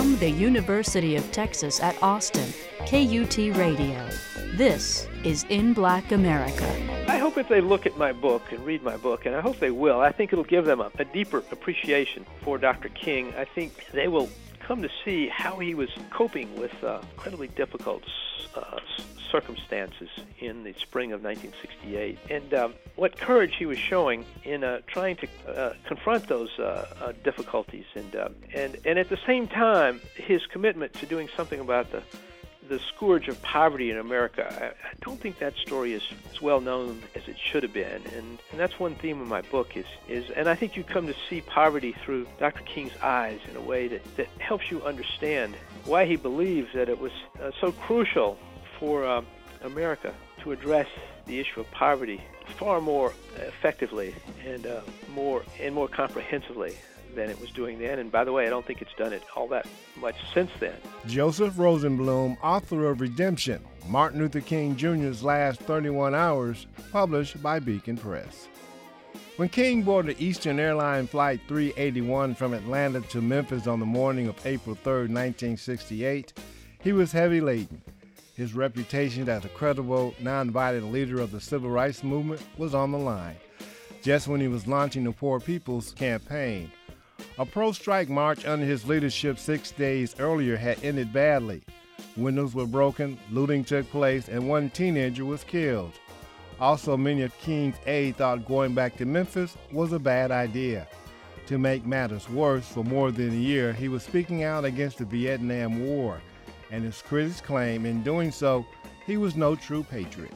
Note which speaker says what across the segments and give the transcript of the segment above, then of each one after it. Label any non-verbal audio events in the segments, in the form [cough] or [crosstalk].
Speaker 1: From the University of Texas at Austin, KUT Radio. This is In Black America.
Speaker 2: I hope if they look at my book and read my book, and I hope they will, I think it'll give them a, a deeper appreciation for Dr. King. I think they will come to see how he was coping with uh, incredibly difficult uh, circumstances in the spring of 1968, and um, what courage he was showing in uh, trying to uh, confront those uh, uh, difficulties, and um, and and at the same time, his commitment to doing something about the the scourge of poverty in America. I, I don't think that story is as well known as it should have been, and, and that's one theme of my book is is, and I think you come to see poverty through Dr. King's eyes in a way that that helps you understand why he believes that it was uh, so crucial for uh, America to address the issue of poverty far more effectively and uh, more and more comprehensively than it was doing then. And by the way, I don't think it's done it all that much since then.
Speaker 3: Joseph Rosenbloom, author of Redemption, Martin Luther King Jr.'s Last 31 Hours, published by Beacon Press. When King boarded Eastern Airline Flight 381 from Atlanta to Memphis on the morning of April 3, 1968, he was heavy laden. His reputation as a credible, nonviolent leader of the civil rights movement was on the line, just when he was launching the Poor People's Campaign. A pro strike march under his leadership six days earlier had ended badly. Windows were broken, looting took place, and one teenager was killed. Also, many of King's aides thought going back to Memphis was a bad idea. To make matters worse, for more than a year, he was speaking out against the Vietnam War, and his critics claim in doing so, he was no true patriot.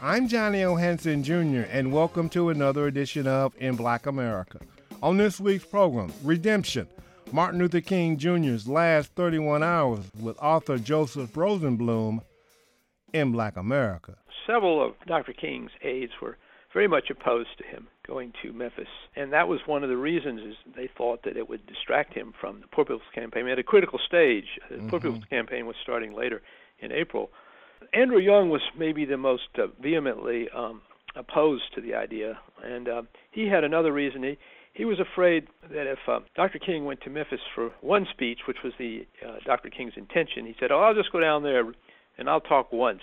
Speaker 3: I'm Johnny O. Hanson Jr., and welcome to another edition of In Black America. On this week's program, Redemption, Martin Luther King Jr.'s last 31 hours with author Joseph Rosenbloom in Black America.
Speaker 2: Several of Dr. King's aides were very much opposed to him going to Memphis, and that was one of the reasons is they thought that it would distract him from the Poor People's Campaign at a critical stage. The mm-hmm. Poor People's Campaign was starting later in April. Andrew Young was maybe the most uh, vehemently um, opposed to the idea, and uh, he had another reason. He he was afraid that if uh, Dr. King went to Memphis for one speech, which was the uh, Dr. King's intention, he said, "Oh, I'll just go down there and I'll talk once,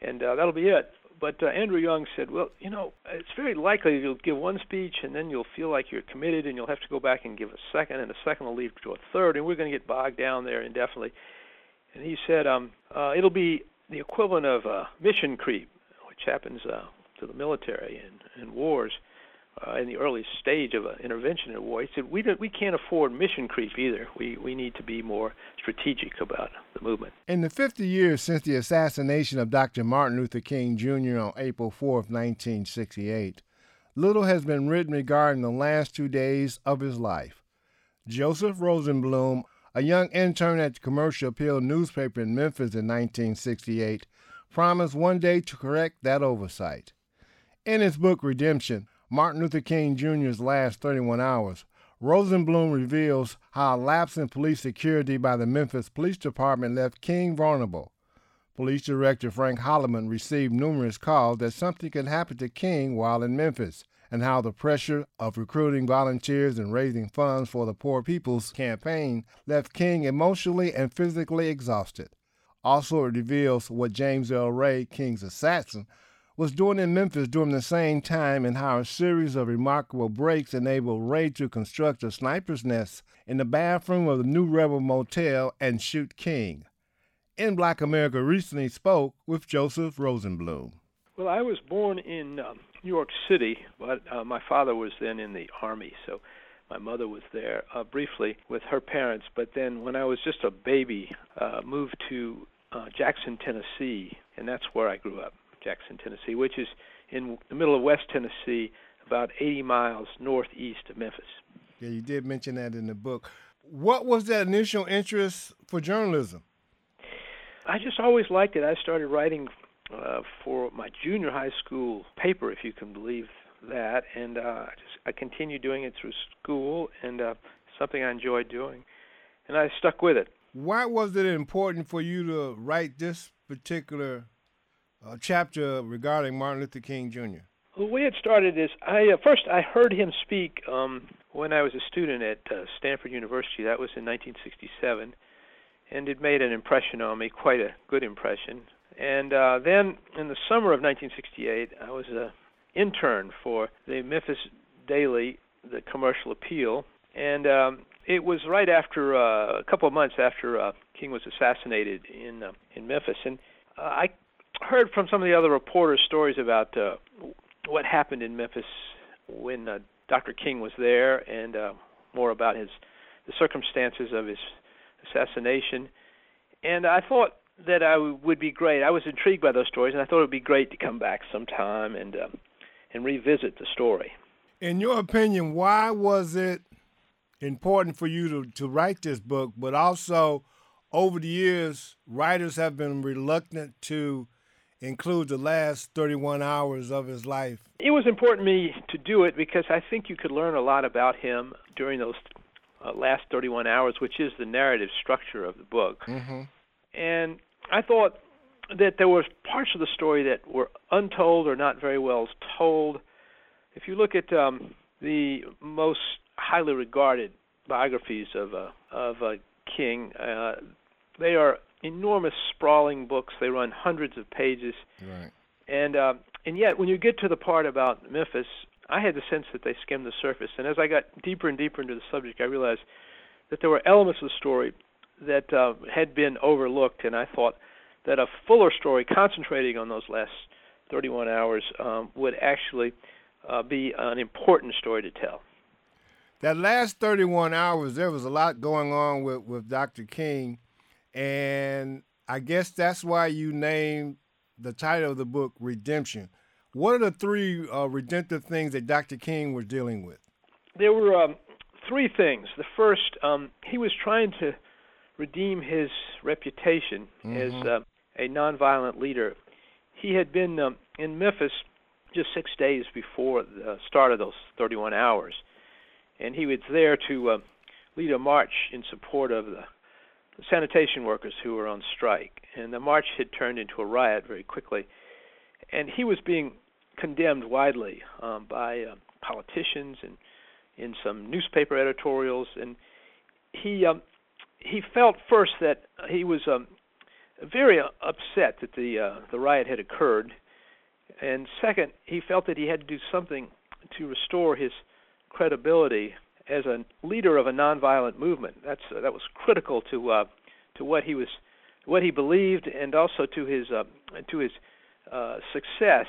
Speaker 2: and uh, that'll be it." But uh, Andrew Young said, "Well, you know, it's very likely you'll give one speech and then you'll feel like you're committed, and you'll have to go back and give a second, and a second will lead to a third, and we're going to get bogged down there indefinitely." And he said, um, uh, "It'll be the equivalent of uh, mission creep, which happens uh, to the military and, and wars." Uh, in the early stage of an intervention in war. He said, "We we can't afford mission creep either. We we need to be more strategic about the movement."
Speaker 3: In the 50 years since the assassination of Dr. Martin Luther King Jr. on April 4, 1968, little has been written regarding the last two days of his life. Joseph Rosenbloom, a young intern at the Commercial Appeal newspaper in Memphis in 1968, promised one day to correct that oversight. In his book Redemption, Martin Luther King Jr.'s last 31 hours, Rosenbloom reveals how a lapse in police security by the Memphis Police Department left King vulnerable. Police Director Frank Holloman received numerous calls that something could happen to King while in Memphis, and how the pressure of recruiting volunteers and raising funds for the Poor People's Campaign left King emotionally and physically exhausted. Also, it reveals what James Earl Ray, King's assassin, was doing in Memphis during the same time and how a series of remarkable breaks enabled Ray to construct a sniper's nest in the bathroom of the New Rebel Motel and shoot King. In Black America recently spoke with Joseph Rosenbloom.
Speaker 2: Well, I was born in um, New York City, but uh, my father was then in the Army, so my mother was there uh, briefly with her parents. But then, when I was just a baby, uh, moved to uh, Jackson, Tennessee, and that's where I grew up. Jackson, Tennessee, which is in the middle of West Tennessee, about 80 miles northeast of Memphis.
Speaker 3: Yeah, you did mention that in the book. What was that initial interest for journalism?
Speaker 2: I just always liked it. I started writing uh, for my junior high school paper, if you can believe that, and uh, I just I continued doing it through school, and uh, something I enjoyed doing, and I stuck with it.
Speaker 3: Why was it important for you to write this particular a chapter regarding Martin Luther King Jr.?
Speaker 2: The way it started is I uh, first I heard him speak um, when I was a student at uh, Stanford University. That was in 1967, and it made an impression on me, quite a good impression. And uh, then in the summer of 1968, I was an intern for the Memphis Daily, the commercial appeal, and um, it was right after uh, a couple of months after uh, King was assassinated in uh, in Memphis, and uh, I heard from some of the other reporters stories about uh, what happened in Memphis when uh, Dr. King was there, and uh, more about his the circumstances of his assassination. And I thought that I would be great. I was intrigued by those stories, and I thought it would be great to come back sometime and uh, and revisit the story.
Speaker 3: In your opinion, why was it important for you to, to write this book, but also over the years, writers have been reluctant to include the last 31 hours of his life?
Speaker 2: It was important to me to do it because I think you could learn a lot about him during those uh, last 31 hours, which is the narrative structure of the book.
Speaker 3: Mm-hmm.
Speaker 2: And I thought that there were parts of the story that were untold or not very well told. If you look at um, the most highly regarded biographies of uh, of uh, King, uh, they are enormous, sprawling books. They run hundreds of pages.
Speaker 3: Right.
Speaker 2: And uh, and yet, when you get to the part about Memphis, I had the sense that they skimmed the surface. And as I got deeper and deeper into the subject, I realized that there were elements of the story that uh, had been overlooked, and I thought that a fuller story concentrating on those last 31 hours um, would actually uh, be an important story to tell.
Speaker 3: That last 31 hours, there was a lot going on with, with Dr. King, and I guess that's why you named the title of the book Redemption. What are the three uh, redemptive things that Dr. King was dealing with?
Speaker 2: There were um, three things. The first, um, he was trying to redeem his reputation
Speaker 3: mm-hmm.
Speaker 2: as uh, a nonviolent leader. He had been um, in Memphis just six days before the start of those 31 hours, and he was there to uh, lead a march in support of the sanitation workers who were on strike. And the march had turned into a riot very quickly, and he was being condemned widely um, by uh, politicians and in some newspaper editorials. And he um, he felt first that he was um, very upset that the uh, the riot had occurred, and second, he felt that he had to do something to restore his credibility as a leader of a nonviolent movement. That's uh, that was critical to uh, to what he was what he believed, and also to his uh, to his uh, success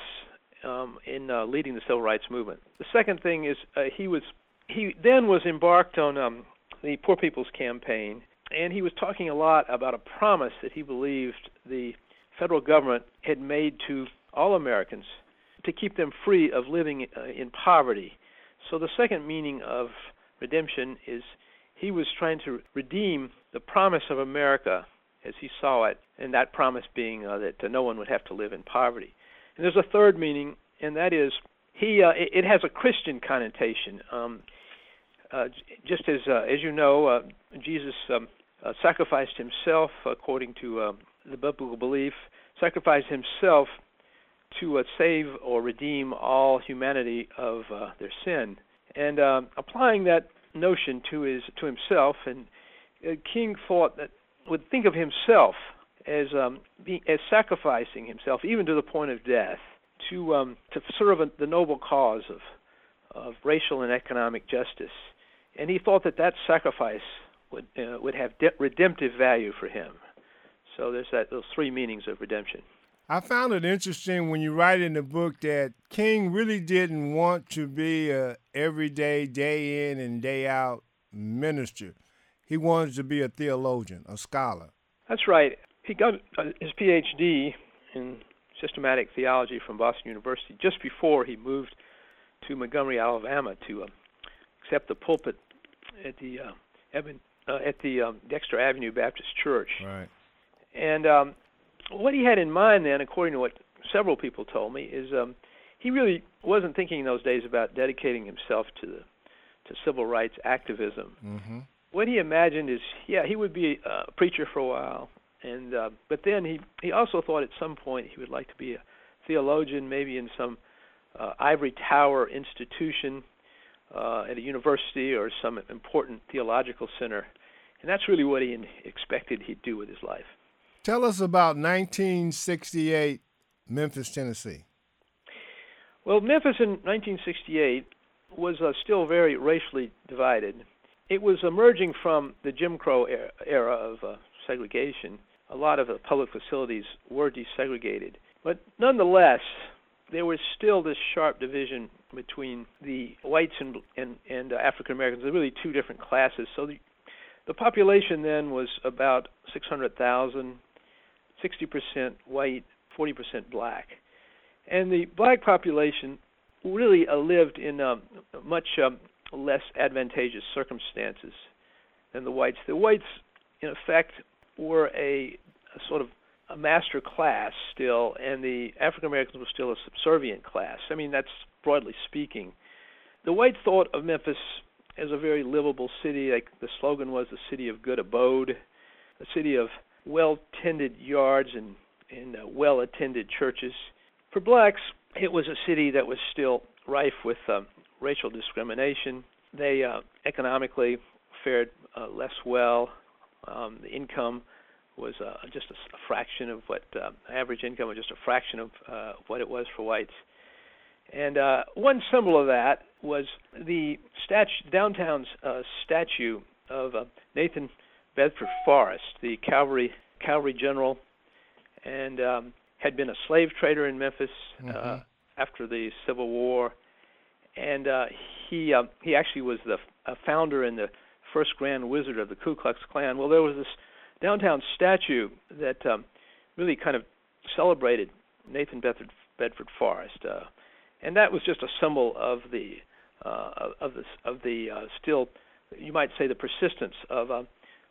Speaker 2: um, in uh, leading the civil rights movement. The second thing is uh, he was he then was embarked on um, the Poor People's Campaign, and he was talking a lot about a promise that he believed the federal government had made to all Americans to keep them free of living uh, in poverty. So the second meaning of redemption is he was trying to redeem the promise of America as he saw it, and that promise being uh, that uh, no one would have to live in poverty. And there's a third meaning, and that is he. Uh, it, it has a Christian connotation. Um, uh, just as uh, as you know, uh, Jesus um, sacrificed himself according to uh, the biblical belief, sacrificed himself to save or redeem all humanity of their sin, and um, applying that notion to his to himself. And uh, King thought that would think of himself as um, as sacrificing himself, even to the point of death, to um, to serve a, the noble cause of of racial and economic justice. And he thought that that sacrifice would uh, would have de- redemptive value for him. So there's that those three meanings of redemption.
Speaker 3: I found it interesting when you write in the book that King really didn't want to be a everyday, day in and day out minister. He wanted to be a theologian, a scholar.
Speaker 2: That's right. He got uh, his PhD in systematic theology from Boston University just before he moved to Montgomery, Alabama, to uh, accept the pulpit at the uh, Evan, uh, at the um, Dexter Avenue Baptist Church.
Speaker 3: Right.
Speaker 2: And um, what he had in mind then, according to what several people told me, is um, he really wasn't thinking in those days about dedicating himself to the to civil rights activism.
Speaker 3: Mm-hmm.
Speaker 2: What he imagined is, yeah, he would be a preacher for a while, and uh, but then he he also thought at some point he would like to be a theologian, maybe in some uh, ivory tower institution, uh, at a university or some important theological center. And that's really what he expected he'd do with his life.
Speaker 3: Tell us about 1968 Memphis, Tennessee.
Speaker 2: Well, Memphis in 1968 was uh, still very racially divided. It was emerging from the Jim Crow era of uh, segregation. A lot of the public facilities were desegregated. But nonetheless, there was still this sharp division between the whites and and, and uh, African Americans. They're really two different classes. So the the population then was about 600,000, 60% white, 40% black, and the black population really uh, lived in um, much um, less advantageous circumstances than the whites. The whites, in effect, were a, a sort of a master class still, and the African Americans were still a subservient class. I mean, that's broadly speaking. The whites thought of Memphis as a very livable city. Like the slogan was the city of good abode, a city of well tended yards and, and uh, well attended churches. For blacks, it was a city that was still rife with um, racial discrimination. They uh, economically fared uh, less well. Um, the income was uh, just a, fraction of what uh, average income was just a fraction of uh, what it was for whites. And uh, one symbol of that was the statue, downtown's uh, statue of uh, Nathan Bedford Forrest, the cavalry cavalry general, and um, had been a slave trader in Memphis uh, mm-hmm. uh, after the Civil War, and uh, he uh, he actually was the f- founder and the first Grand Wizard of the Ku Klux Klan. Well, there was this downtown statue that um, really kind of celebrated Nathan Bedford, Bedford Forrest, uh, and that was just a symbol of the uh, of the of the uh, still, you might say, the persistence of uh,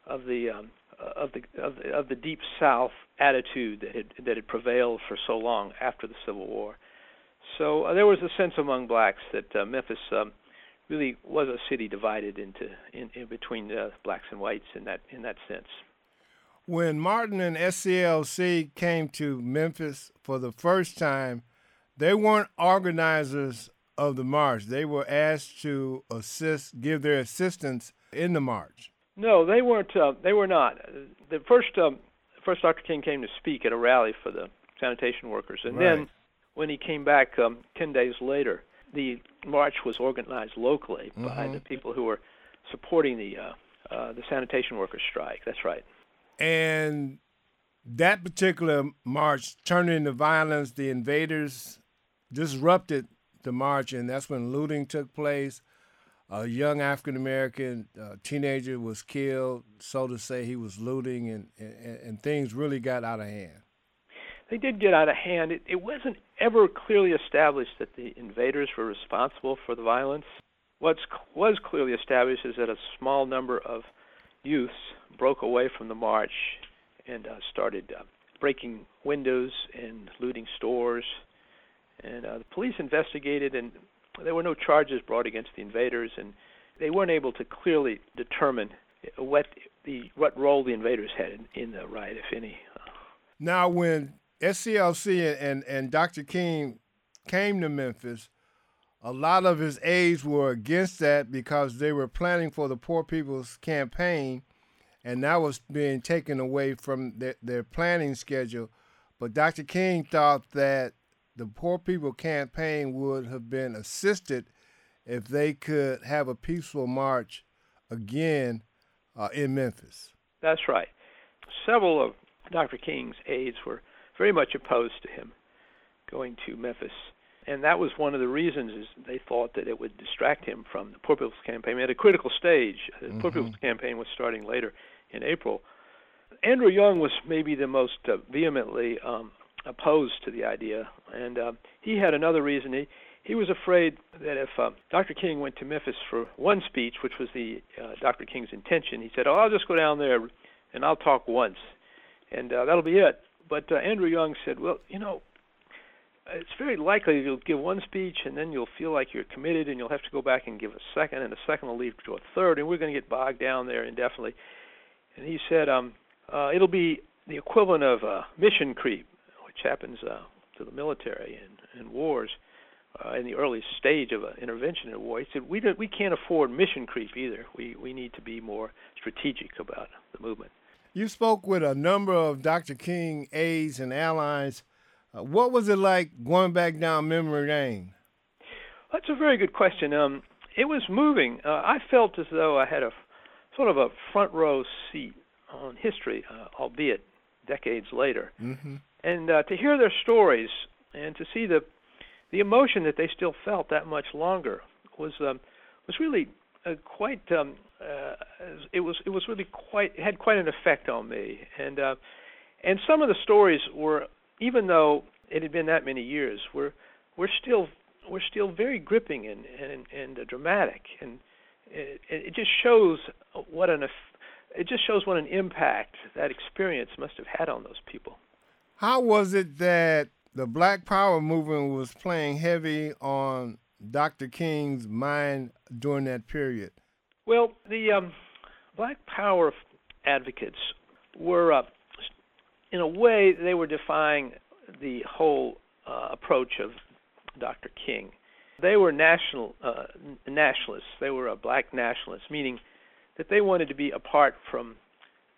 Speaker 2: of the um, of the of the, of the deep South attitude that had that had prevailed for so long after the Civil War. So uh, there was a sense among blacks that uh, Memphis um, really was a city divided into in, in between uh, blacks and whites in that in that sense.
Speaker 3: When Martin and SCLC came to Memphis for the first time, they weren't organizers of the march. They were asked to assist, give their assistance in the march.
Speaker 2: No, they weren't. Uh, they were not. The first, um, first Dr. King came to speak at a rally for the sanitation workers, and right. then when he came back um, ten days later, the march was organized locally mm-hmm. by the people who were supporting the uh, uh, the sanitation workers strike. That's right.
Speaker 3: And that particular march turned into violence. The invaders disrupted the march, and that's when looting took place. A young African American uh, teenager was killed, so to say. He was looting, and, and, and things really got out of hand.
Speaker 2: They did get out of hand. It, it wasn't ever clearly established that the invaders were responsible for the violence. What was clearly established is that a small number of youths broke away from the march and uh, started uh, breaking windows and looting stores. And uh, the police investigated, and there were no charges brought against the invaders, and they weren't able to clearly determine what the what role the invaders had in, in the riot, if any.
Speaker 3: Now, when SCLC and, and Dr. King came to Memphis, a lot of his aides were against that because they were planning for the Poor People's Campaign, and that was being taken away from their, their planning schedule. But Dr. King thought that the Poor People Campaign would have been assisted if they could have a peaceful march again uh, in Memphis.
Speaker 2: That's right. Several of Dr. King's aides were very much opposed to him going to Memphis. And that was one of the reasons is they thought that it would distract him from the Poor People's Campaign at a critical stage. The mm-hmm. Poor People's Campaign was starting later in April. Andrew Young was maybe the most uh, vehemently um, opposed to the idea, and uh, he had another reason. He he was afraid that if uh, Dr. King went to Memphis for one speech, which was the uh, Dr. King's intention, he said, "Oh, I'll just go down there and I'll talk once, and uh, that'll be it." But uh, Andrew Young said, "Well, you know, it's very likely you'll give one speech and then you'll feel like you're committed and you'll have to go back and give a second and a second will lead to a third and we're going to get bogged down there indefinitely. And he said, um, uh, it'll be the equivalent of uh, mission creep, which happens uh, to the military and, and wars. uh, in the early stage of an intervention in a war. He said we don't, we can't afford mission creep either. We we need to be more strategic about the movement.
Speaker 3: You spoke with a number of Dr. King aides and allies. Uh, what was it like going back down memory lane?
Speaker 2: That's a very good question. Um, it was moving. Uh, I felt as though I had a sort of a front row seat on history, uh, albeit decades later.
Speaker 3: Mm-hmm.
Speaker 2: And uh, to hear their stories and to see the the emotion that they still felt that much longer was um, was really uh, quite um, uh, it was it was really quite had quite an effect on me and uh, and some of the stories were even though it had been that many years were were still were still very gripping and and and uh, dramatic and it, it just shows what an it just shows what an impact that experience must have had on those people.
Speaker 3: How was it that the Black Power movement was playing heavy on Dr. King's mind during that period?
Speaker 2: Well, the um, Black Power advocates were, uh, in a way, they were defying the whole uh, approach of Dr. King. They were national uh, nationalists. They were a black nationalists, meaning that they wanted to be apart from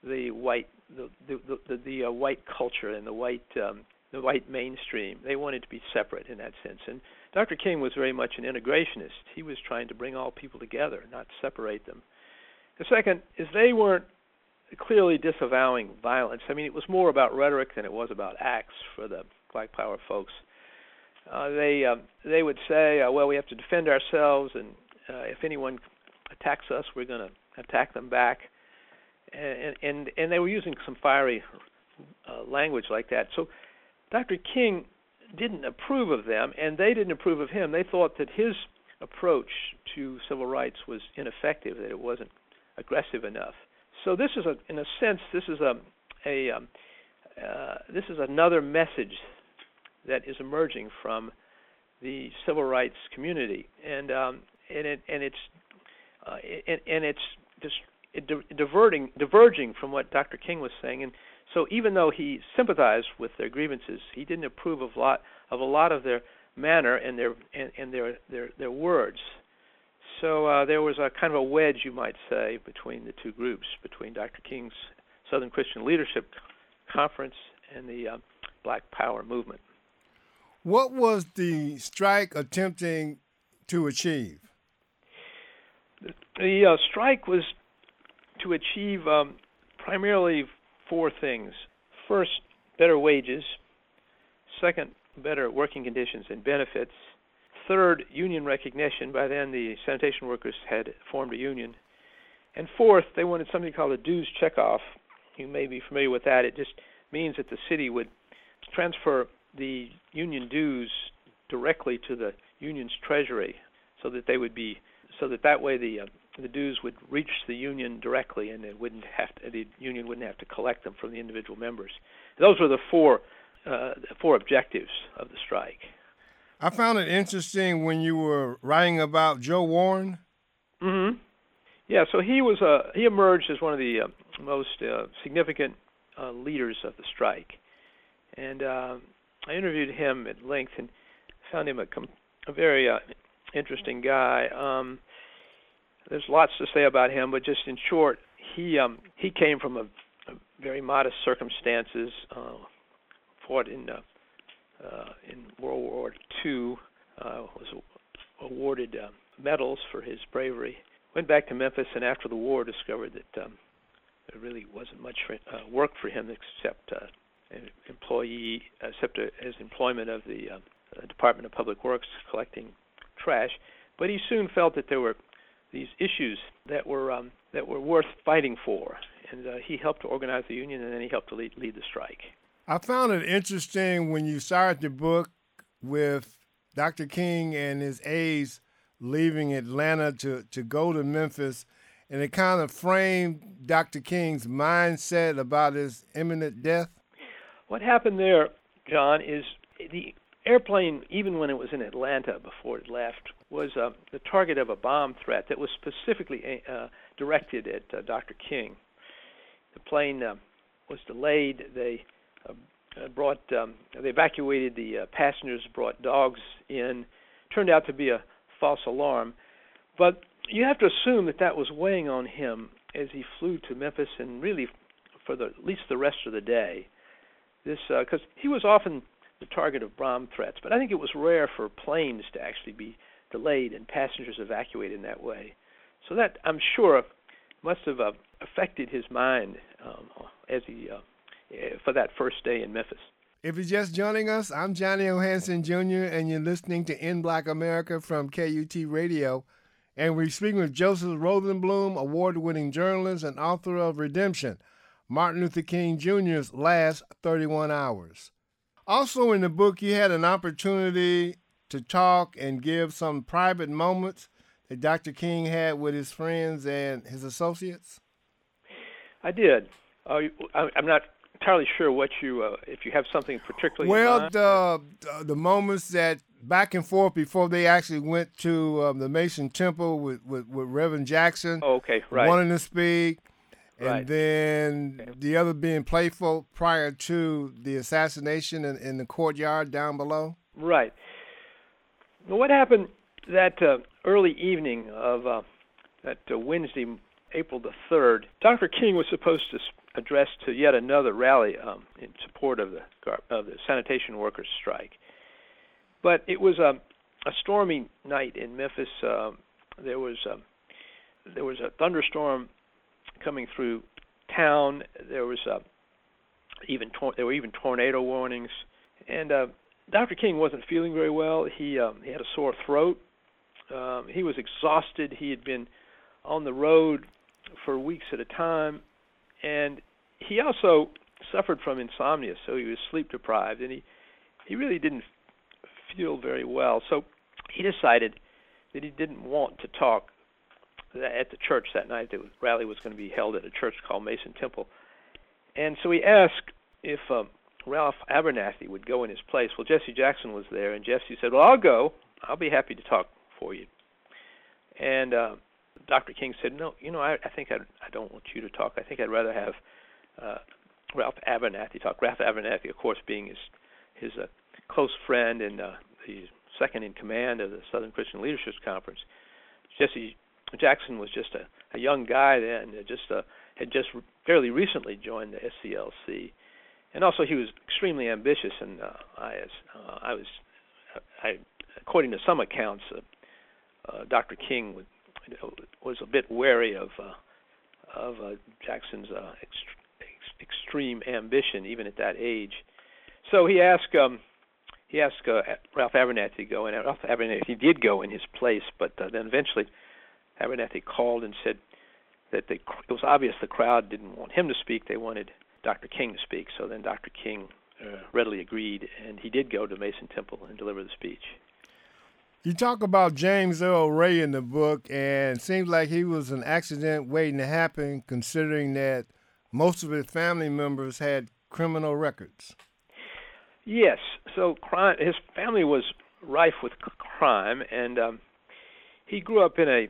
Speaker 2: the white the the the, the uh, white culture and the white um, the white mainstream. They wanted to be separate in that sense. And Dr. King was very much an integrationist. He was trying to bring all people together, not separate them. The second is they weren't clearly disavowing violence. I mean, it was more about rhetoric than it was about acts for the Black Power folks. Uh, they uh, they would say, uh, "Well, we have to defend ourselves, and uh, if anyone attacks us, we're going to attack them back." And and and they were using some fiery uh, language like that. So Dr. King didn't approve of them, and they didn't approve of him. They thought that his approach to civil rights was ineffective, that it wasn't aggressive enough. So this is a, in a sense, this is a, a um, uh, this is another message that is emerging from the civil rights community, and um, and it and it's uh, and, and it's diverting diverging from what Dr. King was saying, and so even though he sympathized with their grievances, he didn't approve of a lot of a lot of their manner and their and, and their, their their words. So uh, there was a kind of a wedge, you might say, between the two groups, between Dr. King's Southern Christian Leadership Conference and the uh, Black Power movement.
Speaker 3: What was the strike attempting to achieve?
Speaker 2: The, uh, strike was to achieve um, primarily four things. First, better wages. Second, better working conditions and benefits. Third, union recognition. By then, the sanitation workers had formed a union. And fourth, they wanted something called a dues checkoff. You may be familiar with that. It just means that the city would transfer the union dues directly to the union's treasury so that they would be so that that way the uh, the dues would reach the union directly, and it wouldn't have to, the union wouldn't have to collect them from the individual members. Those were the four uh, four objectives of the strike.
Speaker 3: I found it interesting when you were writing about Joe Warren.
Speaker 2: hmm Yeah, so he was uh, he emerged as one of the uh, most uh, significant uh, leaders of the strike, and uh, I interviewed him at length and found him a, com- a very uh, interesting guy. Um, there's lots to say about him, but just in short, he um, he came from a, a very modest circumstances. Uh, fought in uh, uh, in World War II. Uh, was awarded uh, medals for his bravery. Went back to Memphis, and after the war, discovered that um, there really wasn't much for, uh, work for him except uh, an employee, except his employment of the uh, Department of Public Works collecting trash. But he soon felt that there were these issues that were um, that were worth fighting for, and uh, he helped to organize the union, and then he helped to lead, lead the strike.
Speaker 3: I found it interesting when you started the book with Dr. King and his aides leaving Atlanta to, to go to Memphis, and it kind of framed Dr. King's mindset about his imminent death.
Speaker 2: What happened there, John, is the airplane, even when it was in Atlanta before it left, was uh, the target of a bomb threat that was specifically uh, directed at uh, Dr. King. The plane uh, was delayed. They uh, brought um, they evacuated the uh, passengers, brought dogs in turned out to be a false alarm. But you have to assume that that was weighing on him as he flew to Memphis and really for the, at least the rest of the day. This because uh, he was often the target of bomb threats, but I think it was rare for planes to actually be delayed and passengers evacuated in that way. So that I'm sure must have uh, affected his mind um, as he uh, for that first day in Memphis.
Speaker 3: If you're just joining us, I'm Johnny O. Hanson Jr., and you're listening to In Black America from KUT Radio. And we're speaking with Joseph Rosenbloom, award winning journalist and author of Redemption Martin Luther King Jr.'s Last 31 Hours. Also, in the book, you had an opportunity to talk and give some private moments that Dr. King had with his friends and his associates.
Speaker 2: I did. Uh, I'm not entirely sure what you, uh, if you have something particularly.
Speaker 3: Well, the the moments that back and forth before they actually went to um, the Mason Temple with, with, with Reverend Jackson.
Speaker 2: Oh, okay, right.
Speaker 3: Wanting to speak, and
Speaker 2: right.
Speaker 3: then
Speaker 2: okay.
Speaker 3: the other being playful prior to the assassination in, in the courtyard down below.
Speaker 2: Right. What happened that uh, early evening of uh, that uh, Wednesday, April the third? Dr. King was supposed to address to yet another rally um, in support of the of the sanitation workers strike, but it was a, a stormy night in Memphis. Um, there was a, there was a thunderstorm coming through town. There was a, even tor- there were even tornado warnings, and uh, Dr. King wasn't feeling very well. He um, he had a sore throat. Um, he was exhausted. He had been on the road for weeks at a time, and he also suffered from insomnia, so he was sleep deprived, and he he really didn't feel very well. So he decided that he didn't want to talk at the church that night. The rally was going to be held at a church called Mason Temple, and so he asked if um, Ralph Abernathy would go in his place. Well, Jesse Jackson was there, and Jesse said, "Well, I'll go. I'll be happy to talk for you." And uh, Dr. King said, "No, you know, I, I think I'd, I don't want you to talk. I think I'd rather have uh, Ralph Abernathy talk. Ralph Abernathy, of course, being his his uh, close friend and uh, the second in command of the Southern Christian Leadership Conference. Jesse Jackson was just a, a young guy then, just uh, had just fairly recently joined the SCLC, and also he was extremely ambitious. And uh, I, uh, I was, I, according to some accounts, uh, uh, Dr. King would, was a bit wary of uh, of uh, Jackson's ext- extreme ambition, even at that age. So he asked um, he asked Ralph Abernathy to go in. Ralph Abernathy did go in his place, but then eventually Abernathy called and said that they, it was obvious the crowd didn't want him to speak; they wanted Dr. King to speak. So then Dr. King uh, readily agreed, and he did go to Mason Temple and deliver the speech.
Speaker 3: You talk about James Earl Ray in the book, and it seems like he was an accident waiting to happen, considering that most of his family members had criminal records.
Speaker 2: Yes, so crime. His family was rife with crime, and um, he grew up in a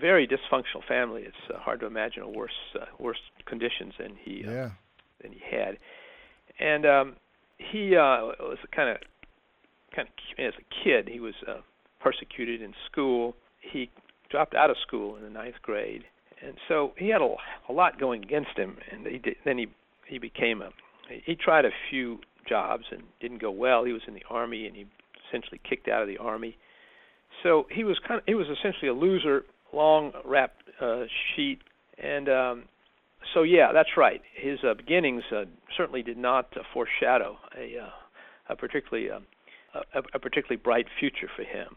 Speaker 2: very dysfunctional family. It's uh, hard to imagine a worse uh, worse conditions than he uh,
Speaker 3: yeah.
Speaker 2: Than he had. And um, he uh, was kind of kind of as a kid he was uh, persecuted in school. He dropped out of school in the ninth grade, and so he had a, a lot going against him. And he did, then he he became a he tried a few jobs and didn't go well. He was in the army and he essentially kicked out of the army. So he was kind of he was essentially a loser long rap uh, sheet, and um, so yeah, that's right. His uh, beginnings uh, certainly did not uh, foreshadow a, uh, a particularly uh, a, a particularly bright future for him.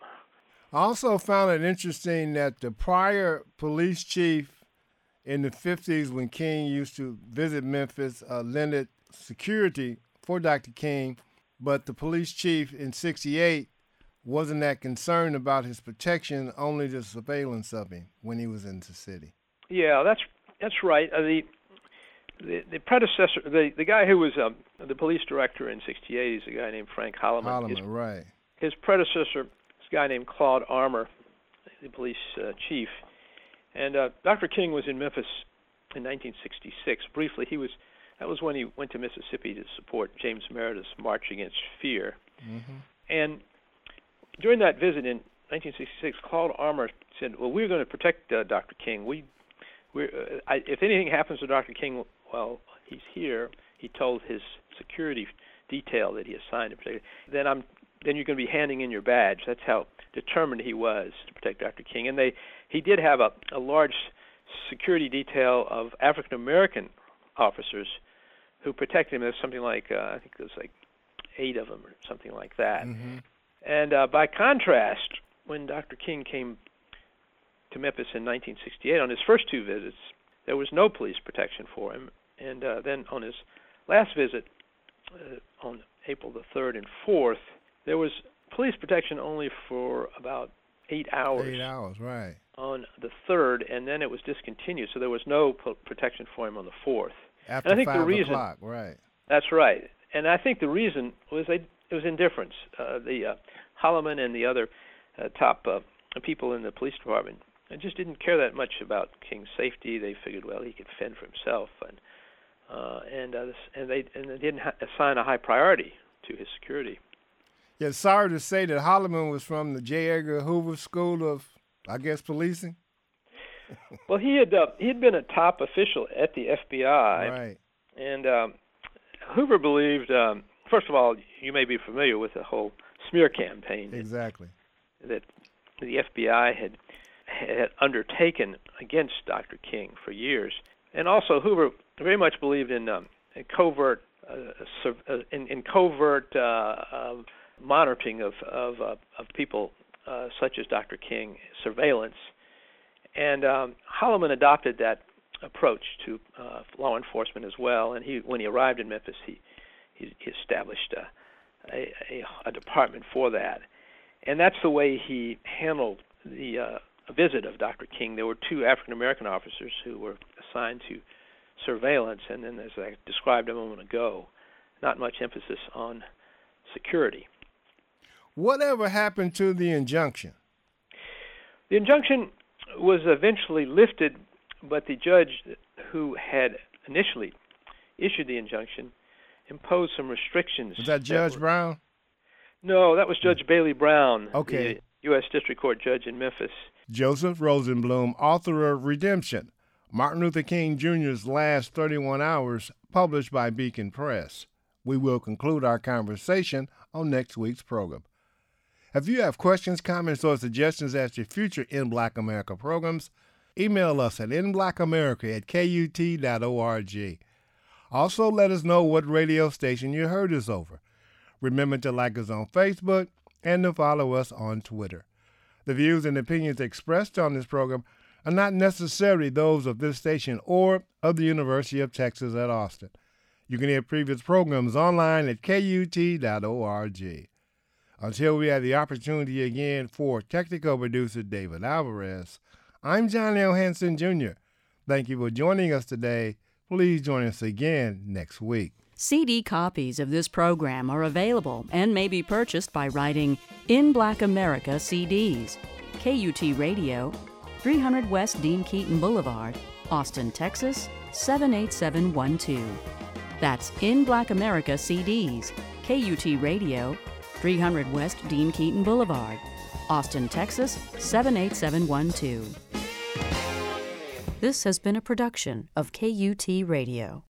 Speaker 3: I also found it interesting that the prior police chief in the 50s, when King used to visit Memphis, uh, lended security for Dr. King, but the police chief in 68 wasn't that concerned about his protection, only the surveillance of him when he was in the city.
Speaker 2: Yeah, that's that's right. Uh, the, the the predecessor, the the guy who was um, the police director in '68 is a guy named Frank Holloman.
Speaker 3: Holloman,
Speaker 2: his,
Speaker 3: right.
Speaker 2: His predecessor is a guy named Claude Armour, the police uh, chief. And uh, Dr. King was in Memphis in 1966. Briefly, he was that was when he went to Mississippi to support James Meredith's March Against Fear.
Speaker 3: Mm-hmm.
Speaker 2: And during that visit in 1966, Claude Armour said, "Well, we're going to protect uh, Dr. King. We, we're, uh, I, if anything happens to Dr. King while he's here, he told his security detail that he assigned to protect. Then I'm, then you're going to be handing in your badge. That's how determined he was to protect Dr. King. And they, he did have a, a large security detail of African American officers who protected him. There's something like uh, I think there's like eight of them or something like that.
Speaker 3: Mm-hmm.
Speaker 2: And uh, by contrast, when Dr. King came to Memphis in 1968 on his first two visits, there was no police protection for him. And uh, then on his last visit, uh, on April the 3rd and 4th, there was police protection only for about eight hours.
Speaker 3: Eight hours, right.
Speaker 2: On the 3rd, and then it was discontinued, so there was no po- protection for him on the 4th.
Speaker 3: After
Speaker 2: and I think
Speaker 3: five
Speaker 2: the reason,
Speaker 3: o'clock, right.
Speaker 2: That's right. And I think the reason was they, it was indifference. Uh, the uh, Holloman and the other uh, top uh, people in the police department and just didn't care that much about King's safety. They figured, well, he could fend for himself, and uh, and uh, and they and they didn't ha- assign a high priority to his security.
Speaker 3: Yeah, sorry to say that Holloman was from the J. Edgar Hoover School of, I guess, policing. [laughs]
Speaker 2: well, he had uh, he had been a top official at the FBI,
Speaker 3: right?
Speaker 2: And um, Hoover believed, um, first of all, you may be familiar with the whole smear campaign.
Speaker 3: Exactly.
Speaker 2: That, that the FBI had had undertaken against Dr. King for years, and also Hoover very much believed in, um, covert uh, uh, in, in, covert uh, monitoring of of, uh, of people uh, such as Dr. King, surveillance, and um, Holloman adopted that approach to law enforcement as well. And he, when he arrived in Memphis, he he, he established a, a, a department for that, and that's the way he handled the uh, visit of Dr. King. There were two African American officers who were assigned to surveillance, and then, as I described a moment ago, not much emphasis on security.
Speaker 3: Whatever happened to the injunction?
Speaker 2: The injunction was eventually lifted but the judge who had initially issued the injunction imposed some restrictions.
Speaker 3: Was that Judge
Speaker 2: that
Speaker 3: were, Brown?
Speaker 2: No, that was Judge Bailey Brown.
Speaker 3: Okay.
Speaker 2: U.S. District Court judge in Memphis.
Speaker 3: Joseph Rosenbloom, author of Redemption Martin Luther King Jr.'s Last 31 Hours, published by Beacon Press. We will conclude our conversation on next week's program. If you have questions, comments, or suggestions as to future In Black America programs, Email us at inblackamerica at kut.org. Also, let us know what radio station you heard us over. Remember to like us on Facebook and to follow us on Twitter. The views and opinions expressed on this program are not necessarily those of this station or of the University of Texas at Austin. You can hear previous programs online at kut.org. Until we have the opportunity again for technical producer David Alvarez, I'm John L. Jr. Thank you for joining us today. Please join us again next week.
Speaker 1: CD copies of this program are available and may be purchased by writing In Black America CDs, KUT Radio, 300 West Dean Keaton Boulevard, Austin, Texas 78712. That's In Black America CDs, KUT Radio, 300 West Dean Keaton Boulevard, Austin, Texas 78712. This has been a production of KUT Radio.